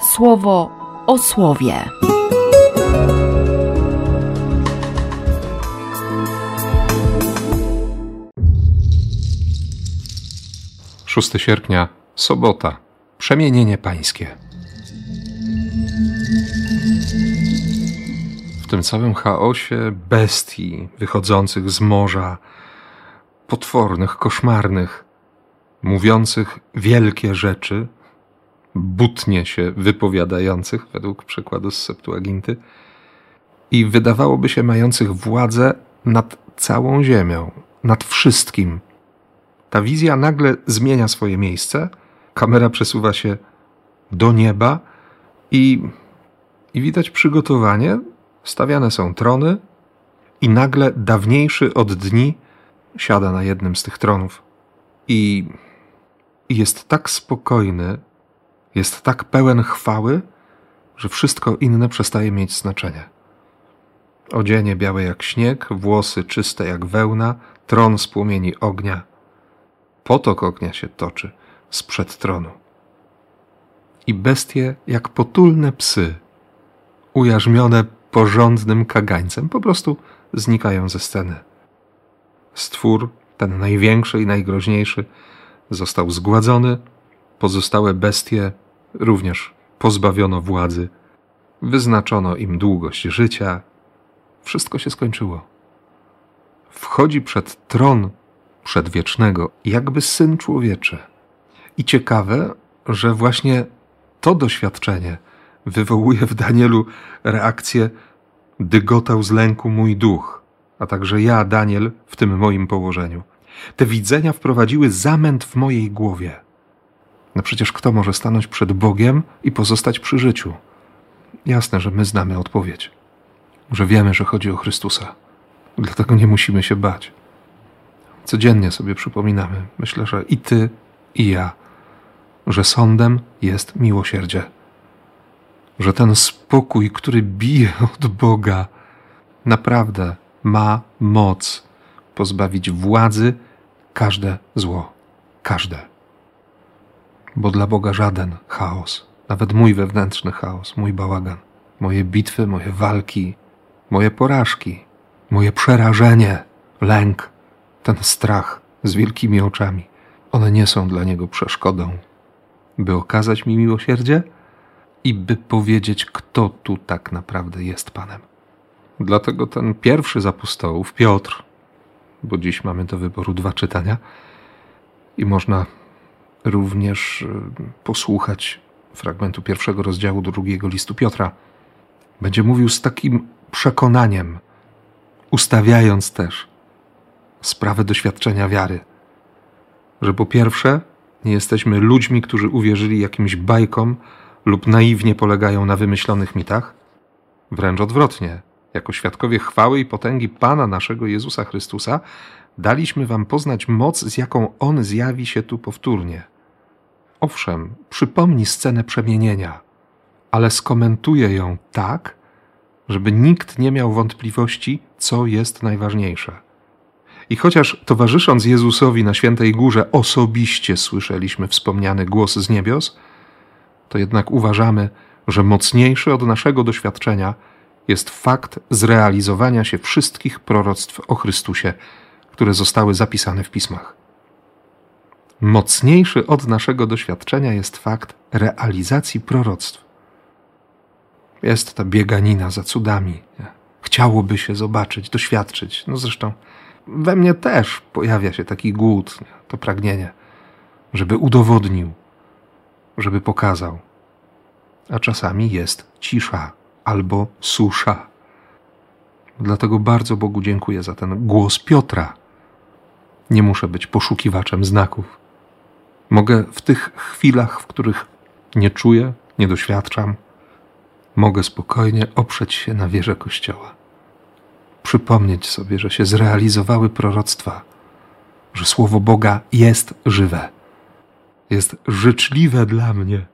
słowo o słowie. 6 sierpnia, sobota, przemienienie pańskie. W tym całym chaosie bestii wychodzących z morza, potwornych, koszmarnych, mówiących wielkie rzeczy, butnie się wypowiadających, według przykładu z Septuaginty, i wydawałoby się mających władzę nad całą ziemią, nad wszystkim. Ta wizja nagle zmienia swoje miejsce, kamera przesuwa się do nieba i, i widać przygotowanie. Stawiane są trony, i nagle dawniejszy od dni siada na jednym z tych tronów. I jest tak spokojny, jest tak pełen chwały, że wszystko inne przestaje mieć znaczenie. Odzienie białe jak śnieg, włosy czyste jak wełna, tron z płomieni ognia. Potok ognia się toczy sprzed tronu. I bestie jak potulne psy, ujarzmione porządnym kagańcem, po prostu znikają ze sceny. Stwór, ten największy i najgroźniejszy, został zgładzony, pozostałe bestie również pozbawiono władzy, wyznaczono im długość życia, wszystko się skończyło. Wchodzi przed tron przedwiecznego, jakby syn człowieczy. I ciekawe, że właśnie to doświadczenie wywołuje w Danielu reakcję: Dygotał z lęku mój duch, a także ja, Daniel, w tym moim położeniu. Te widzenia wprowadziły zamęt w mojej głowie. No przecież kto może stanąć przed Bogiem i pozostać przy życiu? Jasne, że my znamy odpowiedź, że wiemy, że chodzi o Chrystusa. Dlatego nie musimy się bać. Codziennie sobie przypominamy, myślę, że i ty, i ja, że sądem jest miłosierdzie. Że ten spokój, który bije od Boga, naprawdę ma moc pozbawić władzy każde zło. Każde. Bo dla Boga żaden chaos, nawet mój wewnętrzny chaos, mój bałagan, moje bitwy, moje walki, moje porażki, moje przerażenie, lęk, ten strach z wielkimi oczami, one nie są dla Niego przeszkodą, by okazać mi miłosierdzie i by powiedzieć, kto tu tak naprawdę jest Panem. Dlatego ten pierwszy z apostołów, Piotr, bo dziś mamy do wyboru dwa czytania i można również y, posłuchać fragmentu pierwszego rozdziału drugiego listu Piotra. Będzie mówił z takim przekonaniem, ustawiając też sprawę doświadczenia wiary, że po pierwsze nie jesteśmy ludźmi, którzy uwierzyli jakimś bajkom lub naiwnie polegają na wymyślonych mitach, wręcz odwrotnie jako świadkowie chwały i potęgi Pana naszego Jezusa Chrystusa, daliśmy Wam poznać moc, z jaką On zjawi się tu powtórnie. Owszem, przypomni scenę przemienienia, ale skomentuje ją tak, żeby nikt nie miał wątpliwości, co jest najważniejsze. I chociaż towarzysząc Jezusowi na Świętej Górze osobiście słyszeliśmy wspomniany głos z niebios, to jednak uważamy, że mocniejszy od naszego doświadczenia jest fakt zrealizowania się wszystkich proroctw o Chrystusie, które zostały zapisane w pismach. Mocniejszy od naszego doświadczenia jest fakt realizacji proroctw. Jest ta bieganina za cudami. Chciałoby się zobaczyć, doświadczyć. No zresztą we mnie też pojawia się taki głód, to pragnienie, żeby udowodnił, żeby pokazał. A czasami jest cisza albo susza. Dlatego bardzo Bogu dziękuję za ten głos Piotra. Nie muszę być poszukiwaczem znaków. Mogę w tych chwilach, w których nie czuję, nie doświadczam, mogę spokojnie oprzeć się na wierze Kościoła. Przypomnieć sobie, że się zrealizowały proroctwa, że Słowo Boga jest żywe, jest życzliwe dla mnie,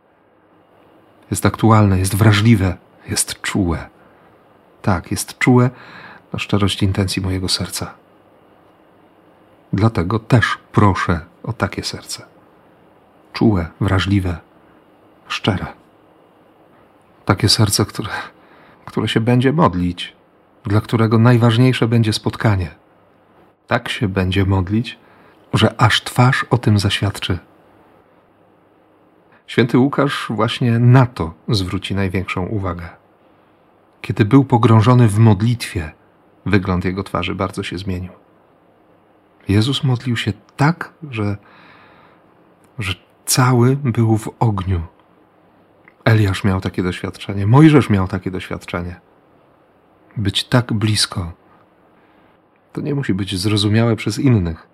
jest aktualne, jest wrażliwe, jest czułe. Tak, jest czułe na szczerość intencji mojego serca. Dlatego też proszę o takie serce. Czułe, wrażliwe, szczere. Takie serce, które, które się będzie modlić, dla którego najważniejsze będzie spotkanie. Tak się będzie modlić, że aż twarz o tym zaświadczy. Święty Łukasz właśnie na to zwróci największą uwagę. Kiedy był pogrążony w modlitwie, wygląd jego twarzy bardzo się zmienił. Jezus modlił się tak, że, że cały był w ogniu. Eliasz miał takie doświadczenie, Mojżesz miał takie doświadczenie. Być tak blisko, to nie musi być zrozumiałe przez innych.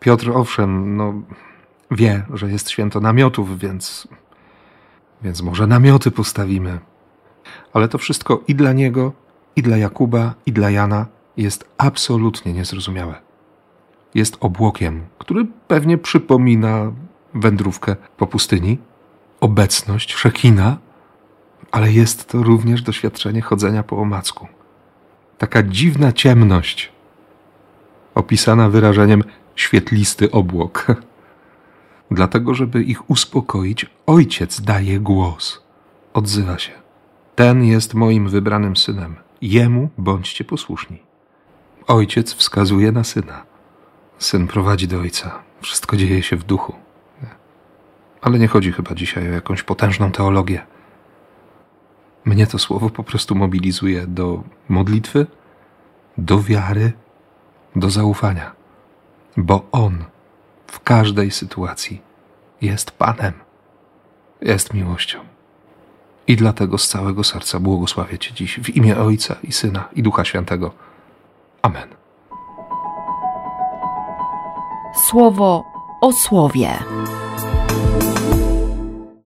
Piotr, owszem, no, wie, że jest święto namiotów, więc, więc może namioty postawimy. Ale to wszystko i dla niego, i dla Jakuba, i dla Jana jest absolutnie niezrozumiałe. Jest obłokiem, który pewnie przypomina wędrówkę po pustyni, obecność Szekina, ale jest to również doświadczenie chodzenia po omacku. Taka dziwna ciemność, opisana wyrażeniem świetlisty obłok. Dlatego, żeby ich uspokoić, ojciec daje głos. Odzywa się. Ten jest moim wybranym synem. Jemu bądźcie posłuszni. Ojciec wskazuje na syna. Syn prowadzi do ojca. Wszystko dzieje się w duchu. Ale nie chodzi chyba dzisiaj o jakąś potężną teologię. Mnie to słowo po prostu mobilizuje do modlitwy, do wiary, do zaufania, bo On w każdej sytuacji jest Panem, jest miłością. I dlatego z całego serca błogosławię Cię dziś w imię Ojca i Syna i Ducha Świętego. Amen. Słowo o słowie. Thank you.